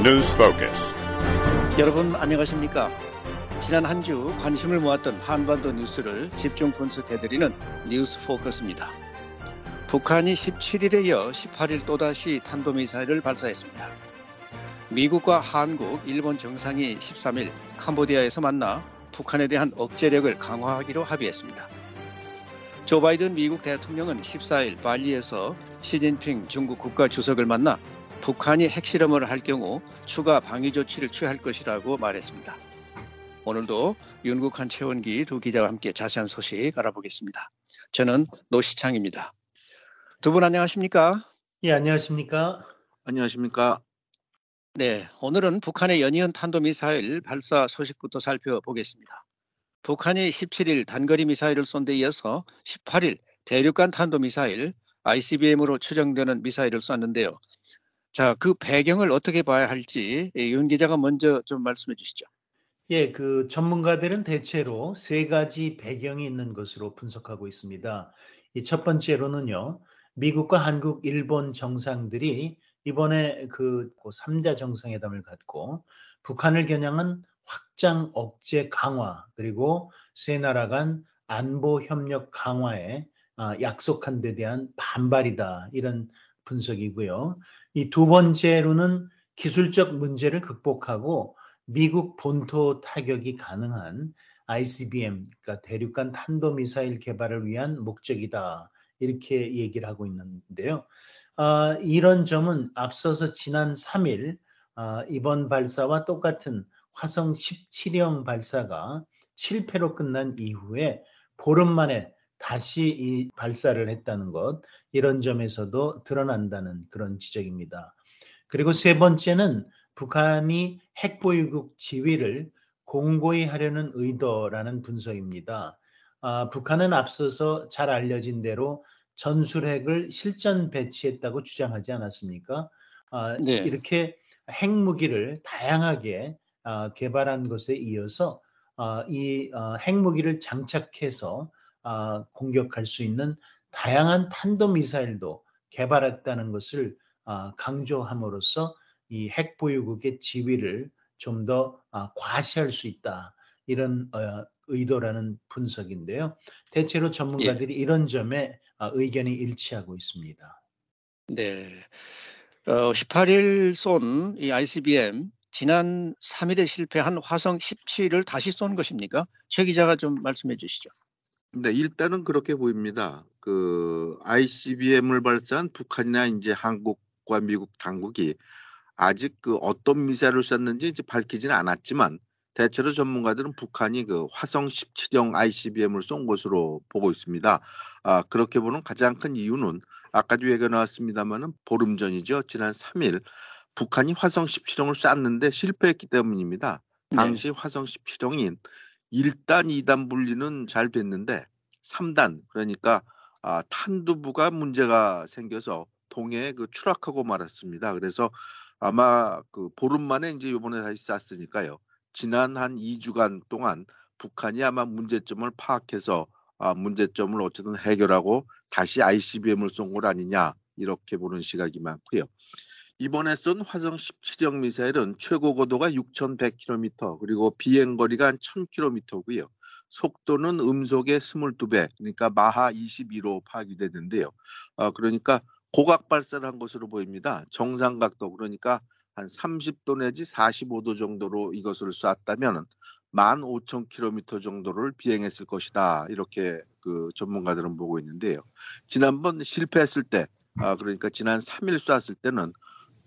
News Focus. 여러분 안녕하십니까? 지난 한 주 관심을 모았던 한반도 뉴스를 집중 분석해드리는 뉴스 포커스입니다. 북한이 17일에 이어 18일 또다시 탄도미사일을 발사했습니다. 미국과 한국, 일본 정상이 13일 캄보디아에서 만나 북한에 대한 억제력을 강화하기로 합의했습니다. 조 바이든 미국 대통령은 14일 발리에서 시진핑 중국 국가 주석을 만나 북한이 핵실험을 할 경우 추가 방위 조치를 취할 것이라고 말했습니다. 오늘도 윤국한 최원기 두 기자와 함께 자세한 소식 알아보겠습니다. 저는 노시창입니다. 두 분 안녕하십니까? 예, 안녕하십니까? 안녕하십니까? 네, 오늘은 북한의 연이은 탄도미사일 발사 소식부터 살펴보겠습니다. 북한이 17일 단거리 미사일을 쏜 데 이어서 18일 대륙간 탄도미사일 ICBM으로 추정되는 미사일을 쐈는데요. 자, 그 배경을 어떻게 봐야 할지 윤 기자가 먼저 좀 말씀해 주시죠. 예, 그 전문가들은 대체로 세 가지 배경이 있는 것으로 분석하고 있습니다. 이첫 번째로는요, 미국과 한국, 일본 정상들이 이번에 그 3자 정상회담을 갖고 북한을 겨냥한 확장 억제 강화 그리고 세 나라 간 안보 협력 강화에 아, 약속한 데 대한 반발이다 이런 분석이고요. 이 두 번째로는 기술적 문제를 극복하고 미국 본토 타격이 가능한 ICBM, 그러니까 대륙간 탄도미사일 개발을 위한 목적이다. 이렇게 얘기를 하고 있는데요. 아, 이런 점은 앞서서 지난 3일 아, 이번 발사와 똑같은 화성 17형 발사가 실패로 끝난 이후에 보름 만에 다시 이 발사를 했다는 것 이런 점에서도 드러난다는 그런 지적입니다. 그리고 세 번째는 북한이 핵보유국 지위를 공고히 하려는 의도라는 분석입니다. 아, 북한은 앞서서 잘 알려진 대로 전술핵을 실전 배치했다고 주장하지 않았습니까? 아, 네. 이렇게 핵무기를 다양하게 아, 개발한 것에 이어서 아, 이 아, 핵무기를 장착해서 아, 공격할 수 있는 다양한 탄도 미사일도 개발했다는 것을 아, 강조함으로써 이 핵 보유국의 지위를 좀 더 아, 과시할 수 있다. 이런 어, 의도라는 분석인데요. 대체로 전문가들이 예. 이런 점에 의견이 일치하고 있습니다. 네. 어, 18일 쏜 이 ICBM 지난 3일에 실패한 화성 17을 다시 쏜 것입니까? 최 기자가 좀 말씀해 주시죠. 네, 일단은 그렇게 보입니다. 그 ICBM을 발사한 북한이나 이제 한국과 미국 당국이 아직 그 어떤 미사일을 쐈는지 이제 밝히지는 않았지만 대체로 전문가들은 북한이 그 화성 17형 ICBM을 쏜 것으로 보고 있습니다. 아, 그렇게 보는 가장 큰 이유는 아까도 얘기가 나왔습니다만은 보름 전이죠. 지난 3일 북한이 화성 17형을 쐈는데 실패했기 때문입니다. 당시 네. 화성 17형인 1단, 2단 분리는 잘 됐는데 3단 그러니까 아, 탄두부가 문제가 생겨서 동해에 그 추락하고 말았습니다. 그래서 아마 그 보름 만에 이제 이번에 다시 쐈으니까요. 지난 한 2주간 동안 북한이 아마 문제점을 파악해서 아, 문제점을 어쨌든 해결하고 다시 ICBM을 쏜 것 아니냐 이렇게 보는 시각이 많고요. 이번에 쏜 화성 17형 미사일은 최고 고도가 6,100km 그리고 비행 거리가 한 1,000km고요. 속도는 음속의 22배 그러니까 마하 22로 파악이되는데요. 어, 그러니까 고각 발사를 한 것으로 보입니다. 정상 각도 그러니까 한 30도 내지 45도 정도로 이것을 쐈다면 15,000km 정도를 비행했을 것이다. 이렇게 그 전문가들은 보고 있는데요. 지난번 실패했을 때, 아, 그러니까 지난 3일 쐈을 때는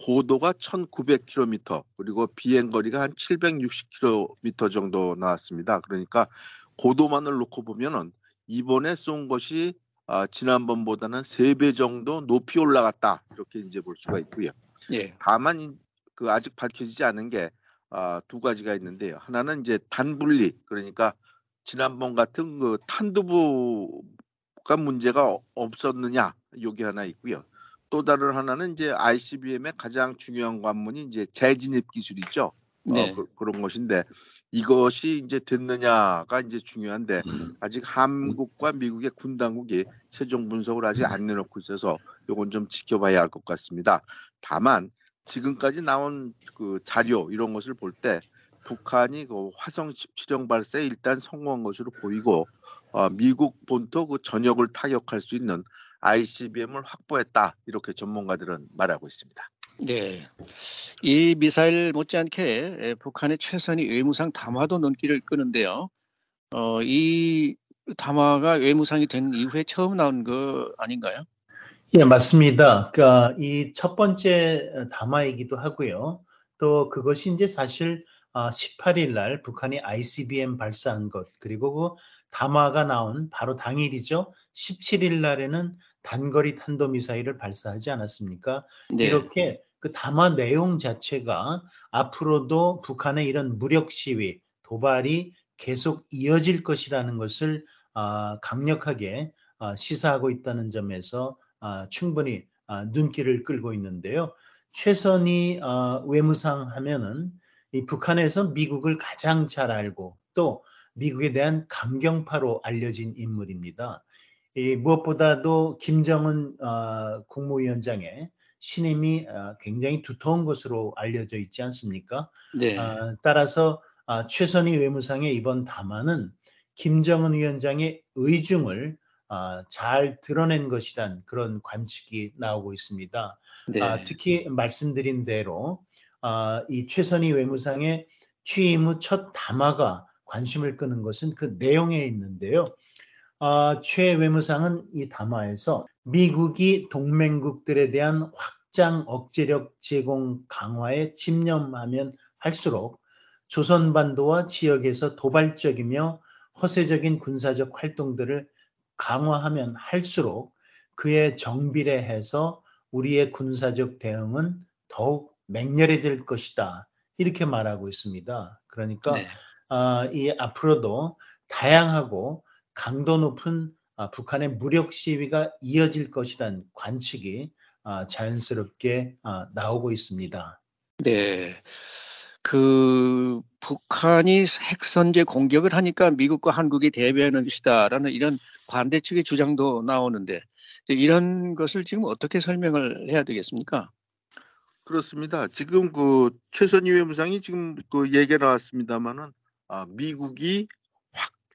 고도가 1,900km 그리고 비행 거리가 한 760km 정도 나왔습니다. 그러니까 고도만을 놓고 보면은 이번에 쏜 것이 아, 지난번보다는 3배 정도 높이 올라갔다 이렇게 이제 볼 수가 있고요. 예. 다만 그 아직 밝혀지지 않은 게두 아, 가지가 있는데요. 하나는 이제 단분리 그러니까 지난번 같은 그 탄두부가 문제가 없었느냐 요게 하나 있고요. 또 다른 하나는 이제 ICBM의 가장 중요한 관문이 이제 재진입 기술이죠. 어, 네. 어, 그, 런 것인데 이것이 이제 됐느냐가 이제 중요한데 음. 아직 한국과 미국의 군 당국이 최종 분석을 아직 안 내놓고 있어서 이건 좀 지켜봐야 할 것 같습니다. 다만 지금까지 나온 그 자료 이런 것을 볼 때 북한이 그 화성 17형 발사에 일단 성공한 것으로 보이고 어, 미국 본토 그 전역을 타격할 수 있는 ICBM을 확보했다 이렇게 전문가들은 말하고 있습니다. 네, 이 미사일 못지않게 북한의 최선이 외무상 담화도 눈길을 끄는데요. 어, 이 담화가 외무상이 된 이후에 처음 나온 거 아닌가요? 예, 맞습니다. 그러니까 이 첫 번째 담화이기도 하고요. 또 그것이 이제 사실 18일 아, 날 북한이 ICBM 발사한 것 그리고 그 담화가 나온 바로 당일이죠. 17일 날에는 단거리 탄도미사일을 발사하지 않았습니까? 네. 이렇게 그 담화 내용 자체가 앞으로도 북한의 이런 무력 시위, 도발이 계속 이어질 것이라는 것을 아, 강력하게 아, 시사하고 있다는 점에서 아, 충분히 눈길을 끌고 있는데요. 최선희 외무상 하면은 이 북한에서 미국을 가장 잘 알고 또 미국에 대한 강경파로 알려진 인물입니다. 이 무엇보다도 김정은 어, 국무위원장의 신임이 어, 굉장히 두터운 것으로 알려져 있지 않습니까? 네. 어, 따라서 어, 최선희 외무상의 이번 담화는 김정은 위원장의 의중을 어, 잘 드러낸 것이란 그런 관측이 나오고 있습니다. 네. 아, 특히 말씀드린 대로 아, 이 최선희 외무상의 취임 후 첫 담화가 관심을 끄는 것은 그 내용에 있는데요. 아, 최 외무상은 이 담화에서 미국이 동맹국들에 대한 확장 억제력 제공 강화에 집념하면 할수록 조선 반도와 지역에서 도발적이며 허세적인 군사적 활동들을 강화하면 할수록 그에 정비례해서 우리의 군사적 대응은 더욱 맹렬해질 것이다. 이렇게 말하고 있습니다. 그러니까 네. 아, 이 앞으로도 다양하고 강도 높은 아, 북한의 무력 시위가 이어질 것이란 관측이 아, 자연스럽게 아, 나오고 있습니다. 네. 그 북한이 핵선제 공격을 하니까 미국과 한국이 대비하는 것이다라는 이런 반대 측의 주장도 나오는데 이런 것을 지금 어떻게 설명을 해야 되겠습니까? 그렇습니다. 지금 그 최선희 외무상이 지금 그 얘기가 나왔습니다만은 아, 미국이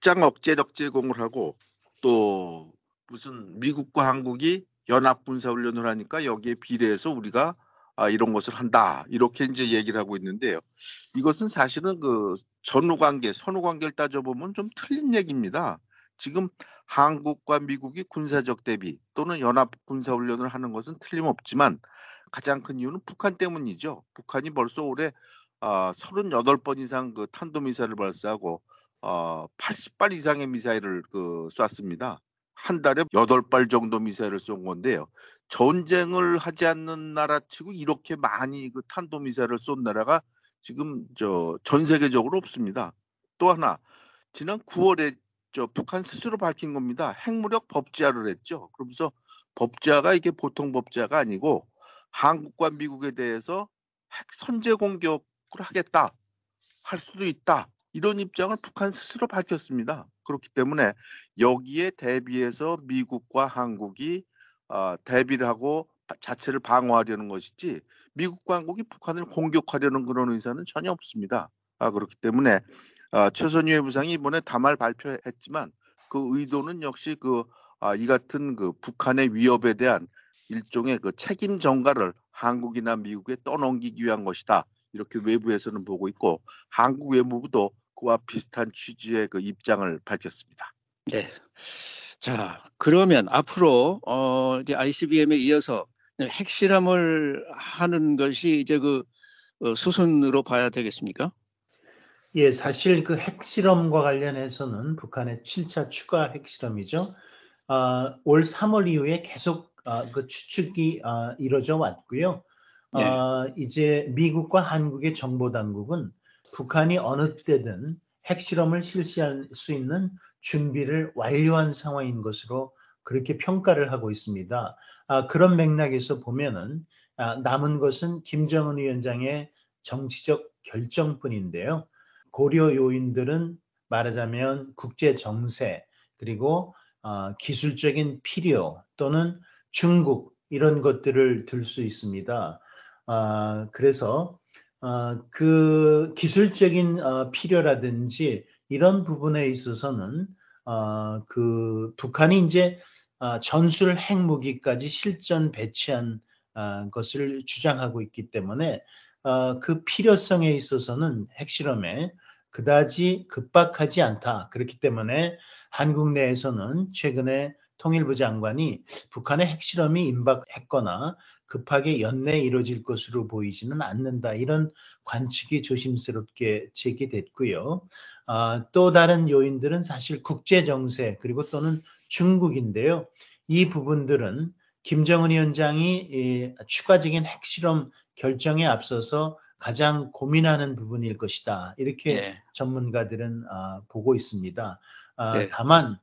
확장 억제력 제공을 하고 또 무슨 미국과 한국이 연합 군사 훈련을 하니까 여기에 비례해서 우리가 아, 이런 것을 한다 이렇게 이제 얘기를 하고 있는데요. 이것은 사실은 그 전후 관계, 선후 관계를 따져보면 좀 틀린 얘기입니다. 지금 한국과 미국이 군사적 대비 또는 연합 군사 훈련을 하는 것은 틀림없지만 가장 큰 이유는 북한 때문이죠. 북한이 벌써 올해 어, 38번 이상 그 탄도미사일을 발사하고 어, 80발 이상의 미사일을 그 쐈습니다. 한 달에 8발 정도 미사일을 쏜 건데요. 전쟁을 하지 않는 나라 치고 이렇게 많이 그 탄도 미사일을 쏜 나라가 지금 저 전 세계적으로 없습니다. 또 하나 지난 9월에 저 북한 스스로 밝힌 겁니다. 핵무력 법제화를 했죠. 그러면서 법제화가 이게 보통 법제화가 아니고 한국과 미국에 대해서 핵 선제 공격을 하겠다 할 수도 있다 이런 입장을 북한 스스로 밝혔습니다. 그렇기 때문에 여기에 대비해서 미국과 한국이 어, 대비를 하고 자체를 방어하려는 것이지 미국과 한국이 북한을 공격하려는 그런 의사는 전혀 없습니다. 아, 그렇기 때문에 아, 최선희 외부상이 이번에 담화를 발표했지만 그 의도는 역시 그, 아, 이 같은 그 북한의 위협에 대한 일종의 그 책임 전가를 한국이나 미국에 떠넘기기 위한 것이다. 이렇게 외부에서는 보고 있고 한국 외무부도 그와 비슷한 취지의 그 입장을 밝혔습니다. 네. 자, 그러면 앞으로 어 이제 ICBM에 이어서 핵실험을 하는 것이 이제 그 어, 수순으로 봐야 되겠습니까? 예, 사실 그 핵실험과 관련해서는 북한의 7차 추가 핵실험이죠. 아, 올 3월 이후에 계속 아, 그 추측이 아, 이루어져 왔고요. 네. 아, 이제 미국과 한국의 정보 당국은 북한이 어느 때든 핵실험을 실시할 수 있는 준비를 완료한 상황인 것으로 그렇게 평가를 하고 있습니다. 아, 그런 맥락에서 보면은 아, 남은 것은 김정은 위원장의 정치적 결정뿐인데요. 고려 요인들은 말하자면 국제 정세 그리고 어, 기술적인 필요 또는 중국 이런 것들을 들 수 있습니다. 아, 그래서 어, 그 기술적인 어, 필요라든지 이런 부분에 있어서는 어, 그 북한이 이제 어, 전술 핵무기까지 실전 배치한 어, 것을 주장하고 있기 때문에 어, 그 필요성에 있어서는 핵실험에 그다지 급박하지 않다. 그렇기 때문에 한국 내에서는 최근에 통일부 장관이 북한의 핵실험이 임박했거나 급하게 연내 이루어질 것으로 보이지는 않는다. 이런 관측이 조심스럽게 제기됐고요. 아, 또 다른 요인들은 사실 국제 정세 그리고 또는 중국인데요. 이 부분들은 김정은 위원장이 추가적인 핵실험 결정에 앞서서 가장 고민하는 부분일 것이다. 이렇게 네. 전문가들은 아, 보고 있습니다. 아, 네. 다만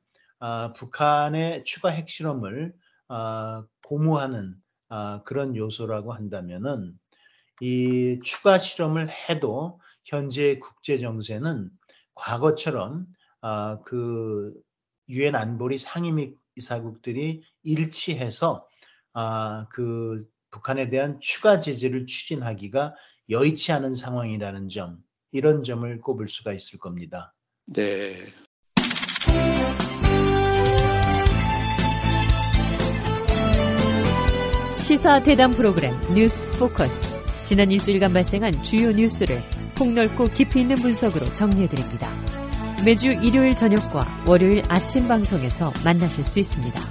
아, 북한의 추가 핵실험을 아, 고무하는 아, 그런 요소라고 한다면은 이 추가 실험을 해도 현재 국제 정세는 과거처럼 아, 그 유엔 안보리 상임이사국들이 일치해서 아, 그 북한에 대한 추가 제재를 추진하기가 여의치 않은 상황이라는 점, 이런 점을 꼽을 수가 있을 겁니다. 네. 시사 대담 프로그램 뉴스 포커스. 지난 일주일간 발생한 주요 뉴스를 폭넓고 깊이 있는 분석으로 정리해드립니다. 매주 일요일 저녁과 월요일 아침 방송에서 만나실 수 있습니다.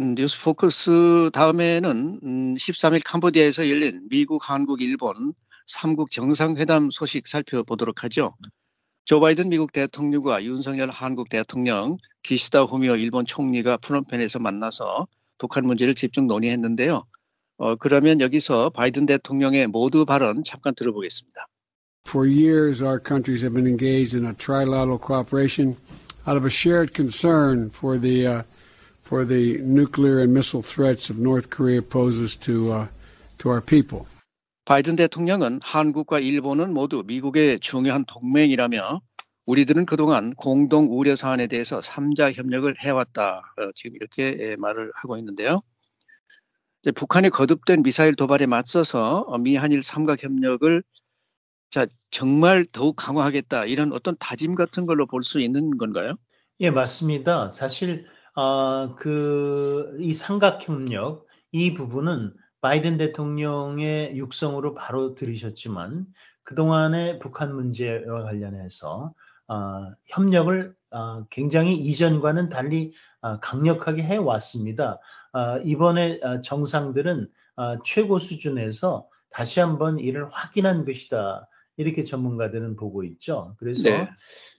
음, 뉴스 포커스 다음에는 13일 음, 캄보디아에서 열린 미국, 한국, 일본 3국 정상회담 소식 살펴보도록 하죠. 조 바이든 미국 대통령과 윤석열 한국 대통령, 기시다 후미오 일본 총리가 푸놈펜에서 만나서 북한 문제를 집중 논의했는데요. 어, 그러면 여기서 바이든 대통령의 모두 발언 잠깐 들어보겠습니다. For years, our countries have been engaged in a trilateral cooperation out of a shared concern for the uh, for the nuclear and missile threats of North Korea poses to uh, to our people. 바이든 대통령은 한국과 일본은 모두 미국의 중요한 동맹이라며 우리들은 그동안 공동 우려 사안에 대해서 3자 협력을 해왔다. 어, 지금 이렇게 예, 말을 하고 있는데요. 북한이 거듭된 미사일 도발에 맞서서 미한일 삼각 협력을 자 정말 더욱 강화하겠다 이런 어떤 다짐 같은 걸로 볼 수 있는 건가요? 예 맞습니다. 사실 어, 그, 이 삼각 협력, 이 부분은 바이든 대통령의 육성으로 바로 들으셨지만 그동안의 북한 문제와 관련해서 어, 협력을 어, 굉장히 이전과는 달리 어, 강력하게 해왔습니다. 어, 이번에 어, 정상들은 어, 최고 수준에서 다시 한번 이를 확인한 것이다. 이렇게 전문가들은 보고 있죠. 그래서 네.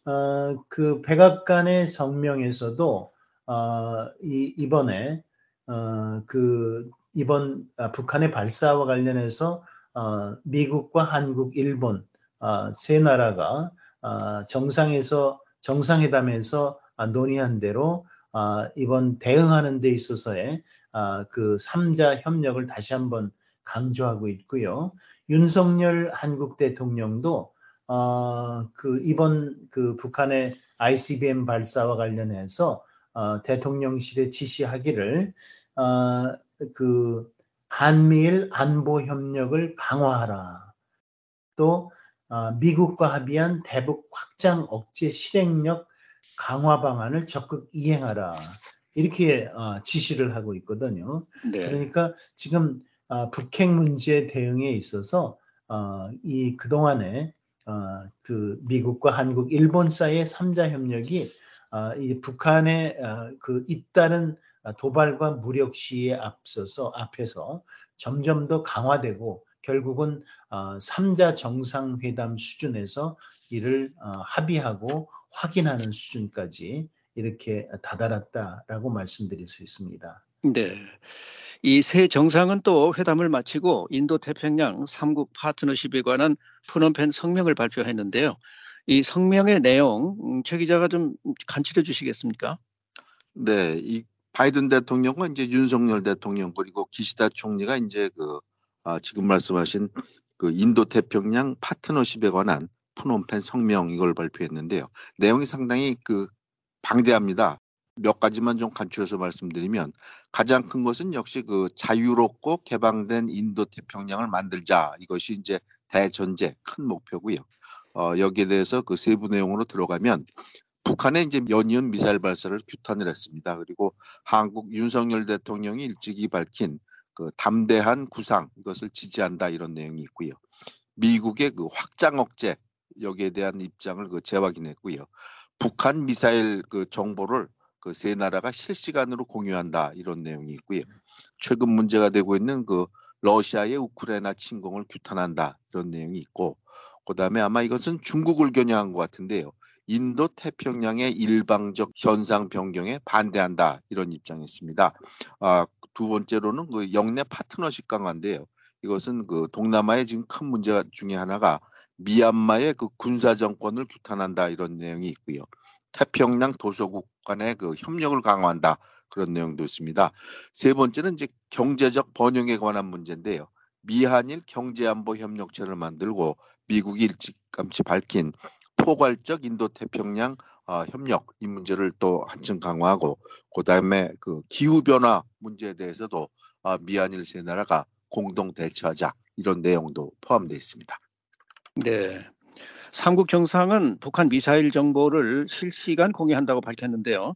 어, 그 백악관의 성명에서도 어, 이, 이번에 어, 그 이번 아, 북한의 발사와 관련해서 어, 미국과 한국, 일본 어, 세 나라가 어, 정상에서 정상회담에서 아, 논의한 대로 어, 이번 대응하는 데 있어서의 어, 그 3자 협력을 다시 한번 강조하고 있고요. 윤석열 한국 대통령도 어, 그 이번 그 북한의 ICBM 발사와 관련해서 어, 대통령실에 지시하기를 어, 그 한미일 안보 협력을 강화하라. 또 어, 미국과 합의한 대북 확장 억제 실행력 강화 방안을 적극 이행하라. 이렇게 어, 지시를 하고 있거든요. 네. 그러니까 지금 어, 북핵 문제 대응에 있어서 어, 이 그동안에 어, 그 미국과 한국, 일본 사이의 3자 협력이 아, 이 북한의 아, 그 잇따른 도발과 무력 시에 앞서서 앞에서 점점 더 강화되고 결국은 3자 아, 정상회담 수준에서 이를 합의하고 확인하는 수준까지 이렇게 다다랐다라고 말씀드릴 수 있습니다. 네. 이새 정상은 또 회담을 마치고 인도 태평양 3국 파트너십에 관한 푸놈펜 성명을 발표했는데요. 이 성명의 내용 음, 최 기자가 좀 간추려 주시겠습니까? 네, 이 바이든 대통령과 이제 윤석열 대통령 그리고 기시다 총리가 이제 그 아, 지금 말씀하신 그 인도 태평양 파트너십에 관한 푸놈펜 성명 이걸 발표했는데요. 내용이 상당히 그 방대합니다. 몇 가지만 좀 간추려서 말씀드리면 가장 큰 것은 역시 그 자유롭고 개방된 인도 태평양을 만들자 이것이 이제 대전제 큰 목표고요. 어, 여기에 대해서 그 세부 내용으로 들어가면 북한의 이제 연이은 미사일 발사를 규탄을 했습니다. 그리고 한국 윤석열 대통령이 일찍이 밝힌 그 담대한 구상 이것을 지지한다 이런 내용이 있고요. 미국의 그 확장 억제 여기에 대한 입장을 그 재확인했고요. 북한 미사일 그 정보를 그 세 나라가 실시간으로 공유한다 이런 내용이 있고요. 최근 문제가 되고 있는 그 러시아의 우크라이나 침공을 규탄한다 이런 내용이 있고 그다음에 아마 이것은 중국을 겨냥한 것 같은데요. 인도 태평양의 일방적 현상 변경에 반대한다 이런 입장이었습니다. 아, 두 번째로는 그 영내 파트너십 강화인데요. 이것은 그 동남아의 지금 큰 문제 중에 하나가 미얀마의 그 군사 정권을 규탄한다 이런 내용이 있고요. 태평양 도서국 간의 그 협력을 강화한다 그런 내용도 있습니다. 세 번째는 이제 경제적 번영에 관한 문제인데요. 미한일 경제안보 협력체를 만들고 미국이 일찌감치 밝힌 포괄적 인도 태평양 어, 협력 이 문제를 또 한층 강화하고 그다음에 그 기후 변화 문제에 대해서도 어, 미한일 세 나라가 공동 대처하자 이런 내용도 포함되어 있습니다. 네. 삼국 정상은 북한 미사일 정보를 실시간 공유한다고 밝혔는데요.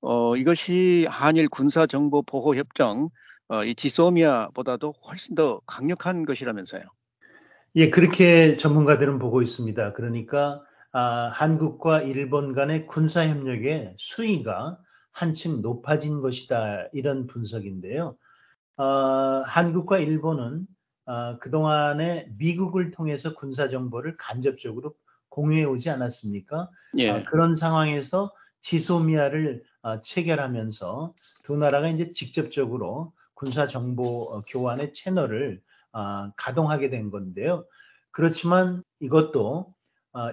어, 이것이 한일 군사 정보 보호 협정 어, 이 지소미아보다도 훨씬 더 강력한 것이라면서요. 예, 그렇게 전문가들은 보고 있습니다. 그러니까 아, 한국과 일본 간의 군사 협력의 수위가 한층 높아진 것이다 이런 분석인데요. 어, 한국과 일본은 어, 그동안에 미국을 통해서 군사 정보를 간접적으로 공유해 오지 않았습니까? 예. 어, 그런 상황에서 지소미아를 어, 체결하면서 두 나라가 이제 직접적으로 군사 정보 어, 교환의 채널을 어, 가동하게 된 건데요. 그렇지만 이것도 어,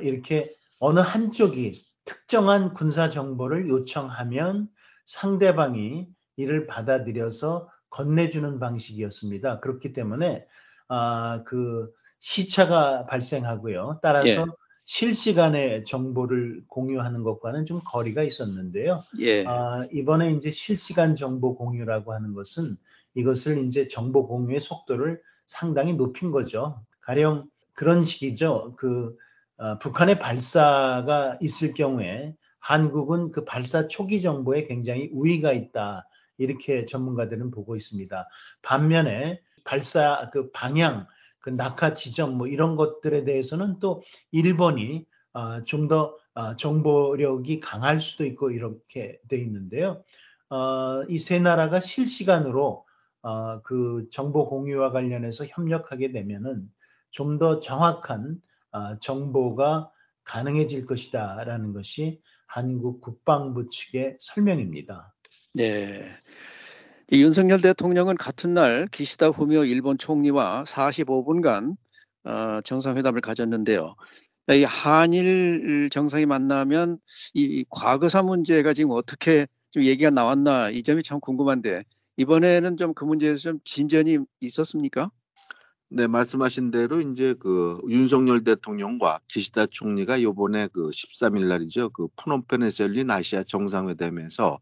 이렇게 어느 한쪽이 특정한 군사 정보를 요청하면 상대방이 이를 받아들여서 건네주는 방식이었습니다. 그렇기 때문에 아, 그 시차가 발생하고요. 따라서 예. 실시간의 정보를 공유하는 것과는 좀 거리가 있었는데요. 예. 아, 이번에 이제 실시간 정보 공유라고 하는 것은 이것을 이제 정보 공유의 속도를 상당히 높인 거죠. 가령 그런 식이죠. 그 어, 북한의 발사가 있을 경우에 한국은 그 발사 초기 정보에 굉장히 우위가 있다. 이렇게 전문가들은 보고 있습니다. 반면에 발사 그 방향, 그 낙하 지점 뭐 이런 것들에 대해서는 또 일본이 어, 좀더 어, 정보력이 강할 수도 있고 이렇게 돼 있는데요. 어, 이 세 나라가 실시간으로 어, 그 정보 공유와 관련해서 협력하게 되면은 좀 더 정확한 어, 정보가 가능해질 것이다라는 것이 한국 국방부 측의 설명입니다. 네. 이 윤석열 대통령은 같은 날 기시다 후미오 일본 총리와 45분간 어, 정상회담을 가졌는데요. 이 한일 정상이 만나면 이 과거사 문제가 지금 어떻게 좀 얘기가 나왔나 이 점이 참 궁금한데 이번에는 좀 그 문제에서 좀 진전이 있었습니까? 네, 말씀하신 대로 이제 그 윤석열 대통령과 기시다 총리가 요번에 그 13일 날이죠. 그 푸놈펜에서 열린 아시아 정상회담에서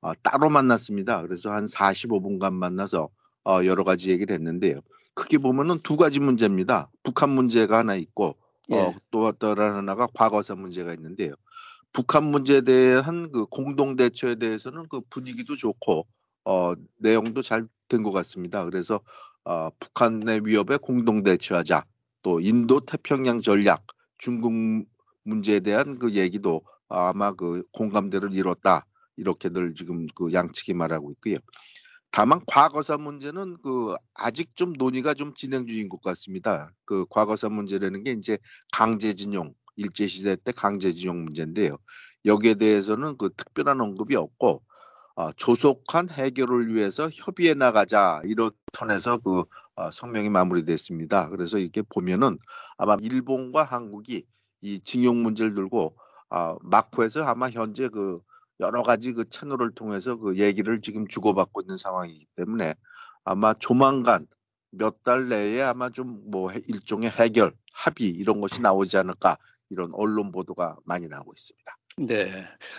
어, 따로 만났습니다. 그래서 한 45분간 만나서 어, 여러 가지 얘기를 했는데요. 크게 보면은 두 가지 문제입니다. 북한 문제가 하나 있고 어, 예. 또 다른 하나가 과거사 문제가 있는데요. 북한 문제에 대한 그 공동 대처에 대해서는 그 분위기도 좋고 어, 내용도 잘 된 것 같습니다. 그래서 어, 북한의 위협에 공동 대처하자. 또 인도 태평양 전략, 중국 문제에 대한 그 얘기도 아마 그 공감대를 이뤘다. 이렇게들 지금 그 양측이 말하고 있고요. 다만 과거사 문제는 그 아직 좀 논의가 좀 진행 중인 것 같습니다. 그 과거사 문제라는 게 이제 강제징용 일제 시대 때 강제징용 문제인데요. 여기에 대해서는 그 특별한 언급이 없고 어, 조속한 해결을 위해서 협의해 나가자 이런 톤에서 그 어, 성명이 마무리됐습니다. 그래서 이렇게 보면은 아마 일본과 한국이 이 징용 문제를 들고 아, 마쿠에서 아마 현재 그 여러 가지 그 채널을 통해서 그 얘기를 지금 주고받고 있는 상황이기 때문에 아마 조만간 몇 달 내에 아마 좀 뭐 일종의 해결, 합의 이런 것이 나오지 않을까 이런 언론 보도가 많이 나오고 있습니다. 네.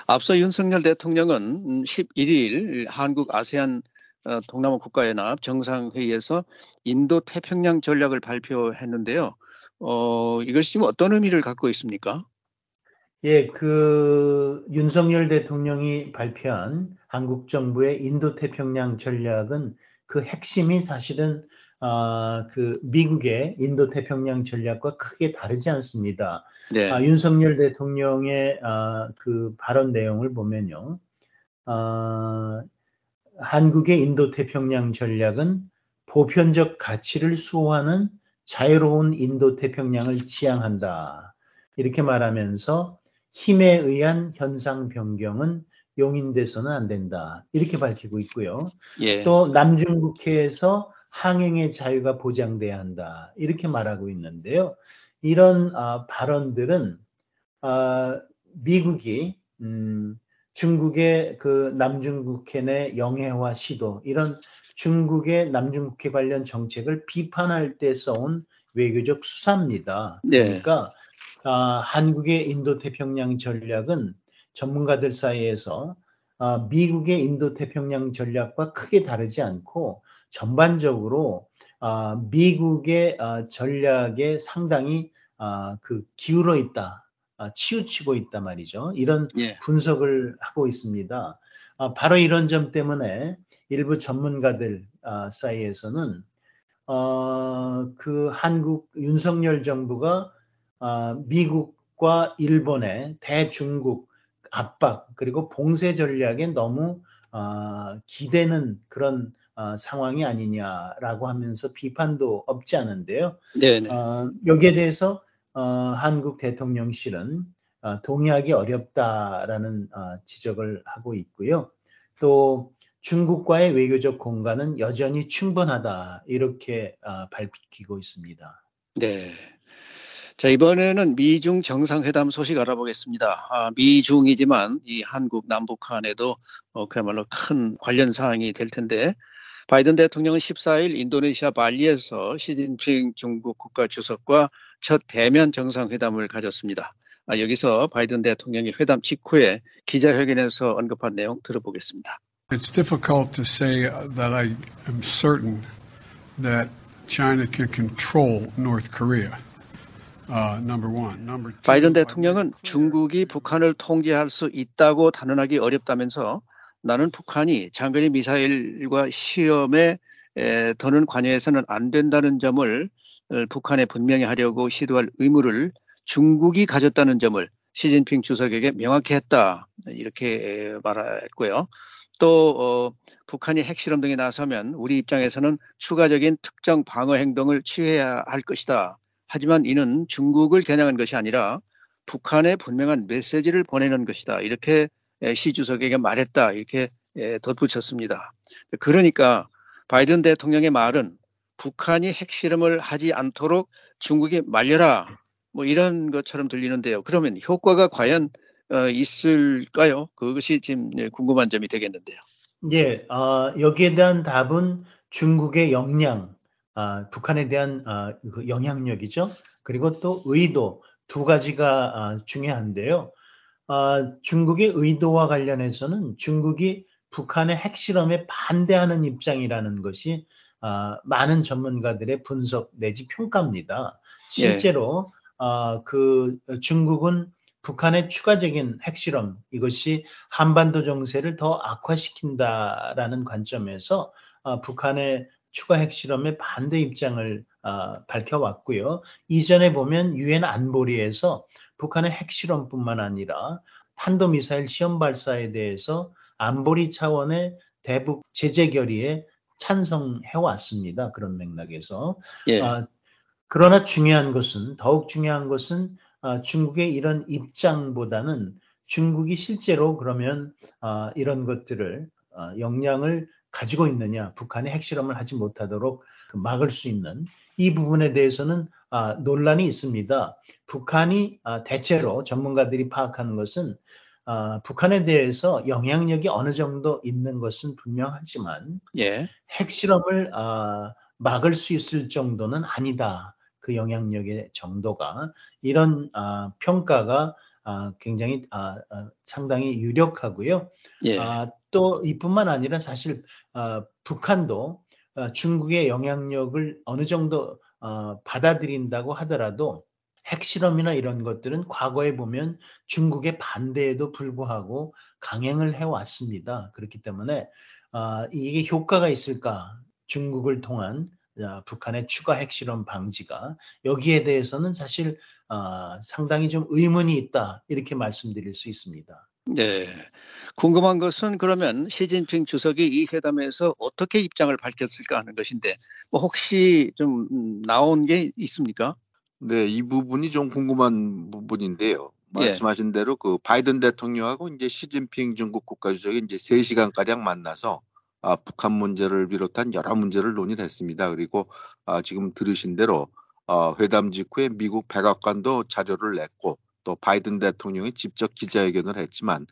앞서 윤석열 대통령은 11일 한국 아세안 어, 동남아 국가연합 정상회의에서 인도 태평양 전략을 발표했는데요. 어, 이것이 어떤 의미를 갖고 있습니까? 예, 그 윤석열 대통령이 발표한 한국 정부의 인도 태평양 전략은 그 핵심이 사실은 아, 그 미국의 인도 태평양 전략과 크게 다르지 않습니다. 네. 아, 윤석열 대통령의 아, 그 발언 내용을 보면요. 아, 한국의 인도 태평양 전략은 보편적 가치를 수호하는 자유로운 인도 태평양을 지향한다. 이렇게 말하면서 힘에 의한 현상 변경은 용인돼서는 안 된다. 이렇게 밝히고 있고요. 예. 또 남중국해에서 항행의 자유가 보장돼야 한다. 이렇게 말하고 있는데요. 이런 어, 발언들은 어, 미국이 음, 중국의 그 남중국해 내 영해화 시도 이런 중국의 남중국해 관련 정책을 비판할 때 써온 외교적 수사입니다. 네. 그러니까 어, 한국의 인도 태평양 전략은 전문가들 사이에서 어, 미국의 인도 태평양 전략과 크게 다르지 않고 전반적으로 어, 미국의 어, 전략에 상당히 어, 그 기울어 있다, 어, 치우치고 있다 말이죠. 이런 예. 분석을 하고 있습니다. 어, 바로 이런 점 때문에 일부 전문가들 어, 사이에서는 어, 그 한국 윤석열 정부가 어, 미국과 일본의 대중국 압박 그리고 봉쇄 전략에 너무 어, 기대는 그런 어, 상황이 아니냐라고 하면서 비판도 없지 않은데요. 네네. 어, 여기에 대해서 어, 한국 대통령실은 어, 동의하기 어렵다라는 어, 지적을 하고 있고요. 또 중국과의 외교적 공간은 여전히 충분하다 이렇게 어, 밝히고 있습니다. 네. 자, 이번에는 미중 정상회담 소식 알아보겠습니다. 아, 미중이지만 이 한국 남북 한에도 어, 그야말로 큰 관련 사항이 될 텐데 바이든 대통령은 14일 인도네시아 발리에서 시진핑 중국 국가 주석과 첫 대면 정상회담을 가졌습니다. 아, 여기서 바이든 대통령이 회담 직후에 기자회견에서 언급한 내용 들어보겠습니다. It's difficult to say that I am certain that China can control North Korea. Uh, number one. Number two, 바이든 대통령은 중국이 북한을 통제할 수 있다고 단언하기 어렵다면서 나는 북한이 장거리 미사일과 시험에 에, 더는 관여해서는 안 된다는 점을 어, 북한에 분명히 하려고 시도할 의무를 중국이 가졌다는 점을 시진핑 주석에게 명확히 했다 이렇게 에, 말했고요. 또 어, 북한이 핵실험 등에 나서면 우리 입장에서는 추가적인 특정 방어 행동을 취해야 할 것이다. 하지만 이는 중국을 겨냥한 것이 아니라 북한에 분명한 메시지를 보내는 것이다. 이렇게 에, 시 주석에게 말했다. 이렇게 에, 덧붙였습니다. 그러니까 바이든 대통령의 말은 북한이 핵실험을 하지 않도록 중국이 말려라. 뭐 이런 것처럼 들리는데요. 그러면 효과가 과연 어, 있을까요? 그것이 지금 예, 궁금한 점이 되겠는데요. 예, 어, 여기에 대한 답은 중국의 역량, 아, 북한에 대한 아, 그 영향력이죠. 그리고 또 의도 두 가지가 아, 중요한데요. 아, 중국의 의도와 관련해서는 중국이 북한의 핵실험에 반대하는 입장이라는 것이 아, 많은 전문가들의 분석 내지 평가입니다. 실제로 아, 그 중국은 북한의 추가적인 핵실험 이것이 한반도 정세를 더 악화시킨다라는 관점에서 아, 북한의 추가 핵실험에 반대 입장을 아, 밝혀왔고요. 이전에 보면 유엔 안보리에서 북한의 핵실험뿐만 아니라 탄도미사일 시험 발사에 대해서 안보리 차원의 대북 제재 결의에 찬성해 왔습니다. 그런 맥락에서 예. 아, 그러나 중요한 것은 더욱 중요한 것은 아, 중국의 이런 입장보다는 중국이 실제로 그러면 아, 이런 것들을 아, 역량을 가지고 있느냐, 북한의 핵실험을 하지 못하도록 그 막을 수 있는 이 부분에 대해서는 아, 논란이 있습니다. 북한이 아, 대체로 전문가들이 파악하는 것은 아, 북한에 대해서 영향력이 어느 정도 있는 것은 분명하지만 예. 핵실험을 아, 막을 수 있을 정도는 아니다. 그 영향력의 정도가 이런 아, 평가가 아, 굉장히 아, 아, 상당히 유력하고요. 예. 아, 또 이뿐만 아니라 사실 아, 북한도 아, 중국의 영향력을 어느 정도 어, 받아들인다고 하더라도 핵실험이나 이런 것들은 과거에 보면 중국의 반대에도 불구하고 강행을 해왔습니다. 그렇기 때문에 어, 이게 효과가 있을까? 중국을 통한 어, 북한의 추가 핵실험 방지가 여기에 대해서는 사실 어, 상당히 좀 의문이 있다 이렇게 말씀드릴 수 있습니다. 네. 궁금한 것은 그러면 시진핑 주석이 이 회담에서 어떻게 입장을 밝혔을까 하는 것인데 뭐 혹시 좀 음, 나온 게 있습니까? 네, 이 부분이 좀 궁금한 부분인데요. 예. 말씀하신 대로 그 바이든 대통령하고 이제 시진핑 중국 국가주석이 이제 3시간 가량 만나서 아, 북한 문제를 비롯한 여러 문제를 논의를 했습니다. 그리고 아, 지금 들으신 대로 어, 회담 직후에 미국 백악관도 자료를 냈고 또 바이든 대통령이 직접 기자회견을 했지만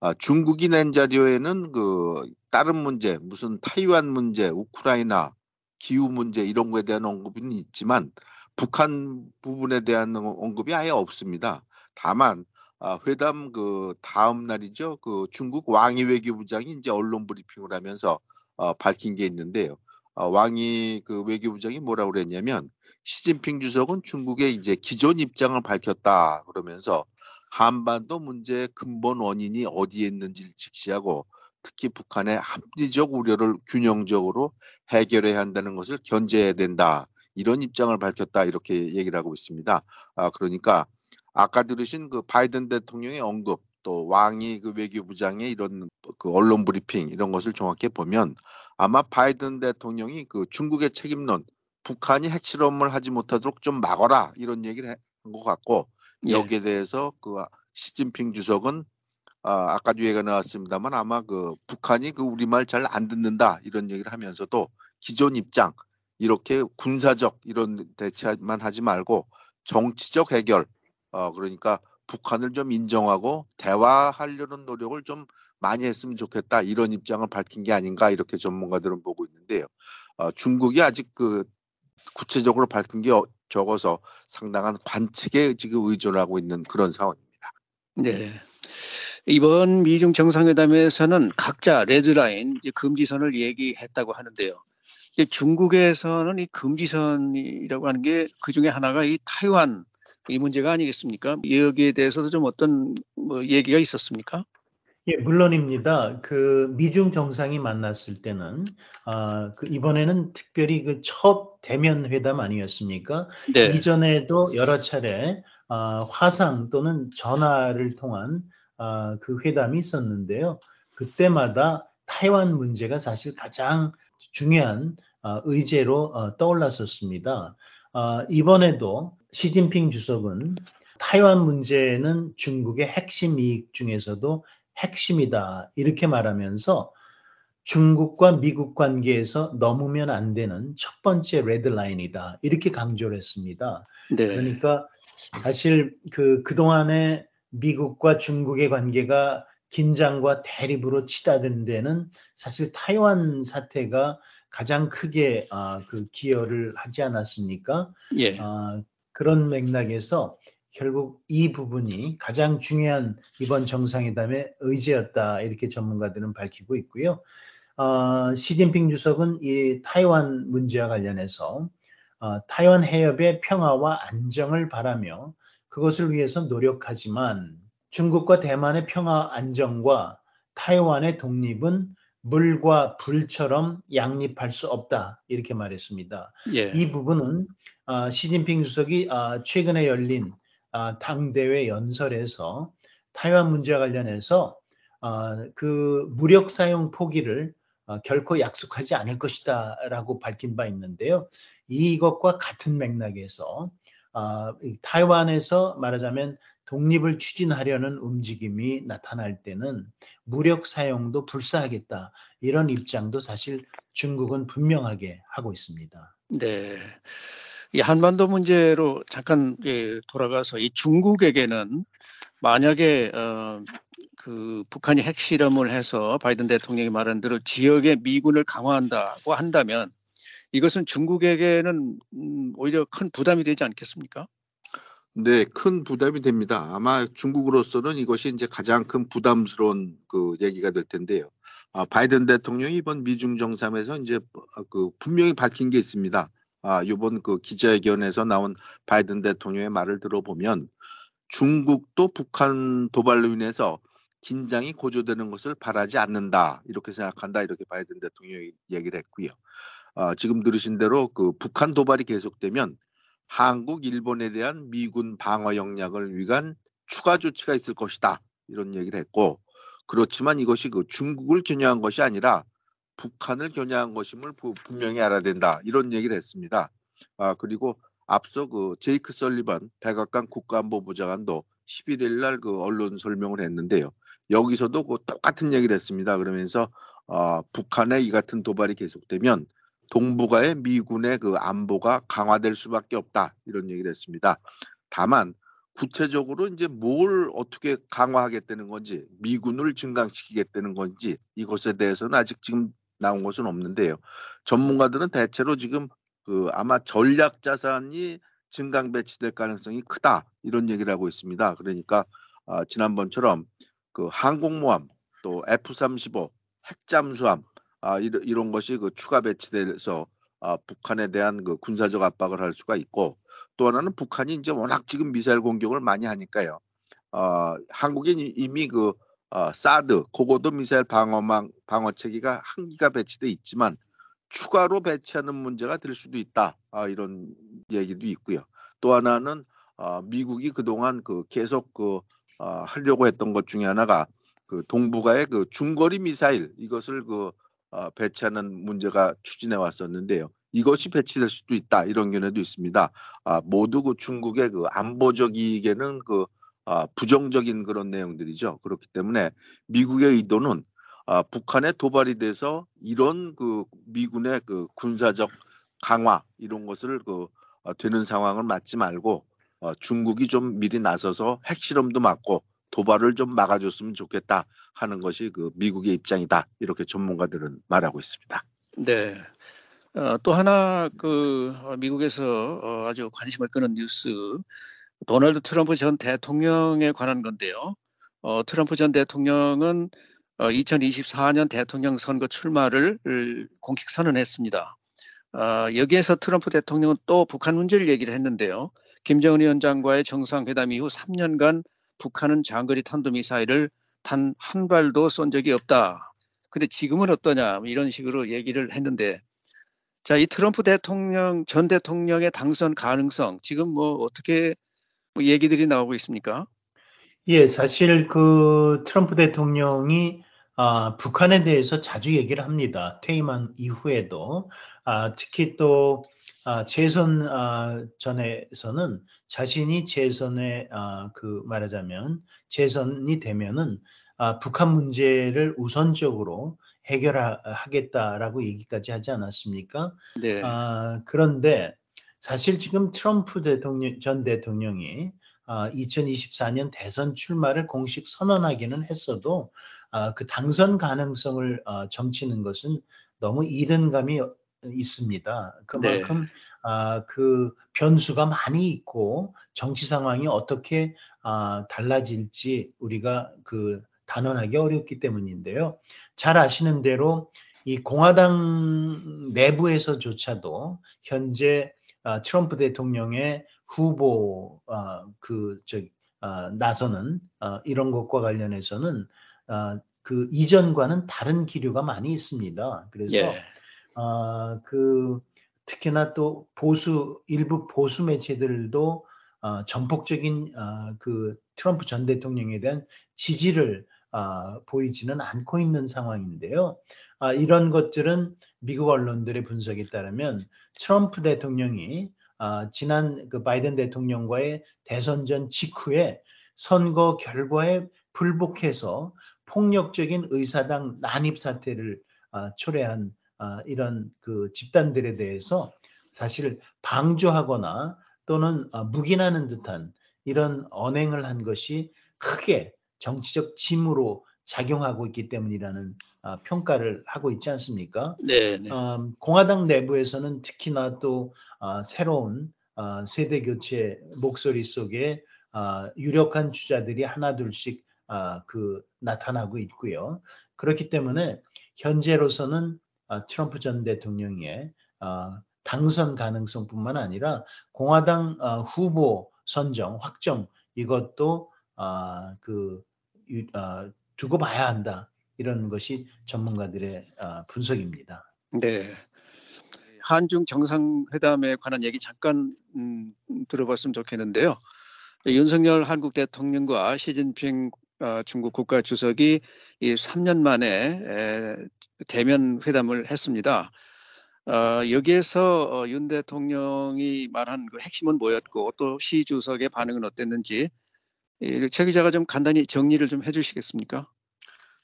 아, 중국이 낸 자료에는 그 다른 문제 무슨 타이완 문제, 우크라이나 기후 문제 이런 거에 대한 언급은 있지만 북한 부분에 대한 언급이 아예 없습니다. 다만 아, 회담 그 다음 날이죠. 그 중국 왕이 외교부장이 이제 언론 브리핑을 하면서 어, 밝힌 게 있는데요. 어, 왕이 그 외교부장이 뭐라고 그랬냐면 시진핑 주석은 중국의 이제 기존 입장을 밝혔다 그러면서 한반도 문제의 근본 원인이 어디에 있는지를 직시하고 특히 북한의 합리적 우려를 균형적으로 해결해야 한다는 것을 견제해야 된다. 이런 입장을 밝혔다. 이렇게 얘기를 하고 있습니다. 아, 그러니까 아까 들으신 그 바이든 대통령의 언급 또 왕이 그 외교부장의 이런 그 언론 브리핑 이런 것을 정확히 보면 아마 바이든 대통령이 그 중국의 책임론 북한이 핵실험을 하지 못하도록 좀 막아라 이런 얘기를 한 것 같고 예. 여기에 대해서 그 시진핑 주석은 아, 아까 뒤에가 나왔습니다만 아마 그 북한이 그 우리말 잘 안 듣는다 이런 얘기를 하면서도 기존 입장 이렇게 군사적 이런 대처만 하지 말고 정치적 해결 어 그러니까 북한을 좀 인정하고 대화하려는 노력을 좀 많이 했으면 좋겠다 이런 입장을 밝힌 게 아닌가 이렇게 전문가들은 보고 있는데요. 어, 중국이 아직 그 구체적으로 밝힌 게 어- 적어서 상당한 관측에 지금 의존하고 있는 그런 상황입니다. 네. 이번 미중 정상회담에서는 각자 레드라인 금지선을 얘기했다고 하는데요. 중국에서는 이 금지선이라고 하는 게 그 중에 하나가 이 타이완 이 문제가 아니겠습니까? 여기에 대해서도 좀 어떤 뭐 얘기가 있었습니까? 예, 물론입니다. 그 미중 정상이 만났을 때는 아, 그 이번에는 특별히 그 첫 대면 회담 아니었습니까? 네. 이전에도 여러 차례 아, 화상 또는 전화를 통한 아, 그 회담이 있었는데요. 그때마다 타이완 문제가 사실 가장 중요한 아, 의제로 어, 떠올랐었습니다. 아, 이번에도 시진핑 주석은 타이완 문제는 중국의 핵심 이익 중에서도 핵심이다. 이렇게 말하면서 중국과 미국 관계에서 넘으면 안 되는 첫 번째 레드라인이다. 이렇게 강조를 했습니다. 네. 그러니까 사실 그 그동안에 미국과 중국의 관계가 긴장과 대립으로 치닫은 데는 사실 타이완 사태가 가장 크게 아, 그 기여를 하지 않았습니까? 예. 아, 그런 맥락에서 결국 이 부분이 가장 중요한 이번 정상회담의 의제였다 이렇게 전문가들은 밝히고 있고요. 어, 시진핑 주석은 이 타이완 문제와 관련해서 어, 타이완 해협의 평화와 안정을 바라며 그것을 위해서 노력하지만 중국과 대만의 평화 안정과 타이완의 독립은 물과 불처럼 양립할 수 없다 이렇게 말했습니다. 예. 이 부분은 아, 시진핑 주석이 아, 최근에 열린 아, 당대회 연설에서 타이완 문제와 관련해서 아, 그 무력 사용 포기를 아, 결코 약속하지 않을 것이다 라고 밝힌 바 있는데요. 이것과 같은 맥락에서 타이완에서 말하자면 독립을 추진하려는 움직임이 나타날 때는 무력 사용도 불사하겠다 이런 입장도 사실 중국은 분명하게 하고 있습니다. 네. 이 한반도 문제로 잠깐 예, 돌아가서 이 중국에게는 만약에 어, 그 북한이 핵실험을 해서 바이든 대통령이 말한 대로 지역의 미군을 강화한다고 한다면 이것은 중국에게는 음, 오히려 큰 부담이 되지 않겠습니까? 네, 큰 부담이 됩니다. 아마 중국으로서는 이것이 이제 가장 큰 부담스러운 그 얘기가 될 텐데요. 아, 바이든 대통령이 이번 미중 정상에서 이제 그 분명히 밝힌 게 있습니다. 아, 이번 그 기자회견에서 나온 바이든 대통령의 말을 들어보면 중국도 북한 도발로 인해서 긴장이 고조되는 것을 바라지 않는다. 이렇게 생각한다. 이렇게 바이든 대통령이 얘기를 했고요. 어, 지금 들으신 대로 그 북한 도발이 계속되면 한국, 일본에 대한 미군 방어 역량을 위한 추가 조치가 있을 것이다. 이런 얘기를 했고 그렇지만 이것이 그 중국을 겨냥한 것이 아니라 북한을 겨냥한 것임을 분명히 알아야 된다 이런 얘기를 했습니다. 아 그리고 앞서 그 제이크 설리반 백악관 국가안보부 장관도 11일 날 그 언론 설명을 했는데요. 여기서도 그 똑같은 얘기를 했습니다. 그러면서 어, 북한의 이 같은 도발이 계속되면 동북아의 미군의 그 안보가 강화될 수밖에 없다 이런 얘기를 했습니다. 다만 구체적으로 이제 뭘 어떻게 강화하겠다는 건지 미군을 증강시키겠다는 건지 이것에 대해서는 아직 지금 나온 것은 없는데요. 전문가들은 대체로 지금 그 아마 전략 자산이 증강 배치될 가능성이 크다 이런 얘기를 하고 있습니다. 그러니까 어, 지난번처럼 그 항공모함 또 F-35 핵잠수함 아, 이런, 이런 것이 그 추가 배치돼서 아, 북한에 대한 그 군사적 압박을 할 수가 있고 또 하나는 북한이 이제 워낙 지금 미사일 공격을 많이 하니까요. 어, 한국이 이미 그 어, 사드 고고도 미사일 방어망 방어 체계가 한 기가 배치돼 있지만 추가로 배치하는 문제가 될 수도 있다. 아, 이런 얘기도 있고요. 또 하나는 어, 미국이 그동안 그 계속 그 어, 하려고 했던 것 중에 하나가 그 동북아의 그 중거리 미사일 이것을 그 어, 배치하는 문제가 추진해 왔었는데요. 이것이 배치될 수도 있다 이런 견해도 있습니다. 아, 모두 그 중국의 그 안보적 이익에는 그 아, 부정적인 그런 내용들이죠. 그렇기 때문에 미국의 의도는 아, 북한에 도발이 돼서 이런 그 미군의 그 군사적 강화 이런 것을 그 어, 되는 상황을 맞지 말고 어, 중국이 좀 미리 나서서 핵실험도 막고 도발을 좀 막아줬으면 좋겠다 하는 것이 그 미국의 입장이다 이렇게 전문가들은 말하고 있습니다. 네. 어, 또 하나 그 어, 미국에서 어, 아주 관심을 끄는 뉴스 도널드 트럼프 전 대통령에 관한 건데요. 어, 트럼프 전 대통령은 어, 2024년 대통령 선거 출마를 공식 선언했습니다. 어, 여기에서 트럼프 대통령은 또 북한 문제를 얘기를 했는데요. 김정은 위원장과의 정상회담 이후 3년간 북한은 장거리 탄도미사일을 단 한 발도 쏜 적이 없다. 근데 지금은 어떠냐 뭐 이런 식으로 얘기를 했는데 자, 이 트럼프 대통령 전 대통령의 당선 가능성 지금 뭐 어떻게 뭐 얘기들이 나오고 있습니까? 예, 사실 그 트럼프 대통령이 아, 북한에 대해서 자주 얘기를 합니다. 퇴임한 이후에도 아, 특히 또 아, 재선 아, 전에서는 자신이 재선에 아, 그 말하자면 재선이 되면은 아, 북한 문제를 우선적으로 해결하겠다라고 얘기까지 하지 않았습니까? 네. 아, 그런데 사실 지금 트럼프 대통령 전 대통령이 아, 2024년 대선 출마를 공식 선언하기는 했어도 아, 그 당선 가능성을 아, 점치는 것은 너무 이른 감이 있습니다. 그만큼 네. 아, 그 변수가 많이 있고 정치 상황이 어떻게 아, 달라질지 우리가 그 단언하기 어렵기 때문인데요. 잘 아시는 대로 이 공화당 내부에서조차도 현재 아, 트럼프 대통령의 후보 아, 그저 아, 나서는 아, 이런 것과 관련해서는 아, 그 이전과는 다른 기류가 많이 있습니다. 그래서 예. 아, 그 특히나 또 보수 일부 보수 매체들도 어, 전폭적인 어, 그 트럼프 전 대통령에 대한 지지를 어, 보이지는 않고 있는 상황인데요. 아, 이런 것들은 미국 언론들의 분석에 따르면 트럼프 대통령이 아, 지난 그 바이든 대통령과의 대선 전 직후에 선거 결과에 불복해서 폭력적인 의사당 난입 사태를 아, 초래한 아, 이런 그 집단들에 대해서 사실 방조하거나 또는 아, 묵인하는 듯한 이런 언행을 한 것이 크게 정치적 짐으로 작용하고 있기 때문이라는 아, 평가를 하고 있지 않습니까? 네. 네. 음, 공화당 내부에서는 특히나 또 새로운 어, 세대 교체 목소리 속에 어, 유력한 주자들이 하나둘씩 어, 그 나타나고 있고요. 그렇기 때문에 현재로서는 어, 트럼프 전 대통령의 어, 당선 가능성뿐만 아니라 공화당 어, 후보 선정 확정 이것도 어, 그 유, 어, 두고 봐야 한다 이런 것이 전문가들의 어, 분석입니다. 네. 한중 정상회담에 관한 얘기 잠깐 음, 들어봤으면 좋겠는데요. 윤석열 한국 대통령과 시진핑 어, 중국 국가 주석이 이 3년 만에 에, 대면 회담을 했습니다. 어, 여기에서 어, 윤 대통령이 말한 그 핵심은 뭐였고 또 시 주석의 반응은 어땠는지 이, 최 기자가 좀 간단히 정리를 좀 해주시겠습니까?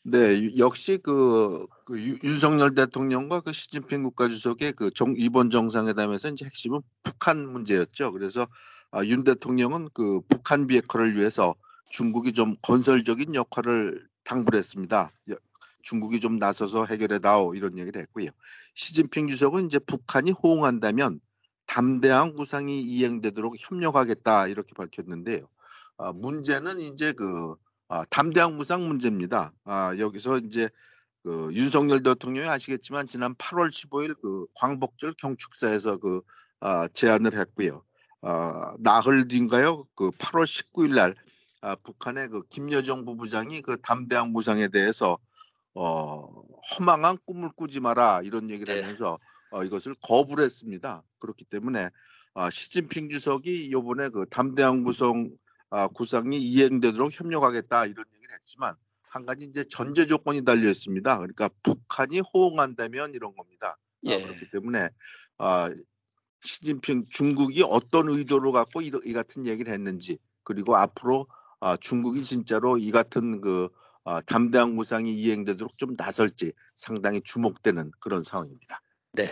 네, 역시 그, 그 유- 윤석열 대통령과 그 시진핑 국가주석의 그 정, 이번 정상회담에서 이제 핵심은 북한 문제였죠. 그래서 아, 윤 대통령은 그 북한 비핵화를 위해서 중국이 좀 건설적인 역할을 당부를 했습니다. 여- 중국이 좀 나서서 해결해 다오 이런 얘기를 했고요. 시진핑 주석은 이제 북한이 호응한다면 담대한 구상이 이행되도록 협력하겠다 이렇게 밝혔는데요. 아, 문제는 이제 그 아, 담대한 무상 문제입니다. 아, 여기서 이제 그 윤석열 대통령이 아시겠지만 지난 8월 15일 그 광복절 경축사에서 그 아, 제안을 했고요. 아, 나흘 뒤인가요? 그 8월 19일 날 아, 북한의 그 김여정 부부장이 그 담대한 무상에 대해서 어, 허망한 꿈을 꾸지 마라 이런 얘기를 네. 하면서 어, 이것을 거부를 했습니다. 그렇기 때문에 아, 시진핑 주석이 이번에 그 담대한 구성 아, 구상이 이행되도록 협력하겠다 이런 얘기를 했지만 한 가지 이제 전제 조건이 달려 있습니다. 그러니까 북한이 호응한다면 이런 겁니다. 아, 예. 그렇기 때문에 아, 시진핑 중국이 어떤 의도로 갖고 이, 이 같은 얘기를 했는지 그리고 앞으로 아, 중국이 진짜로 이 같은 그 아, 담대한 무상이 이행되도록 좀 나설지 상당히 주목되는 그런 상황입니다. 네.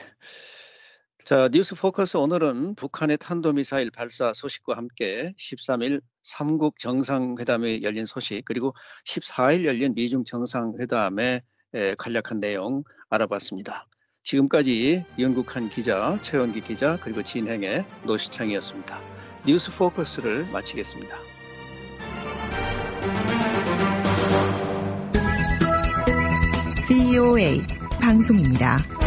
자, 뉴스 포커스 오늘은 북한의 탄도미사일 발사 소식과 함께 13일 삼국 정상회담이 열린 소식 그리고 14일 열린 미중 정상회담의 에, 간략한 내용 알아봤습니다. 지금까지 영국한 기자, 최원기 기자 그리고 진행의 노시창이었습니다. 뉴스 포커스를 마치겠습니다. VOA 방송입니다.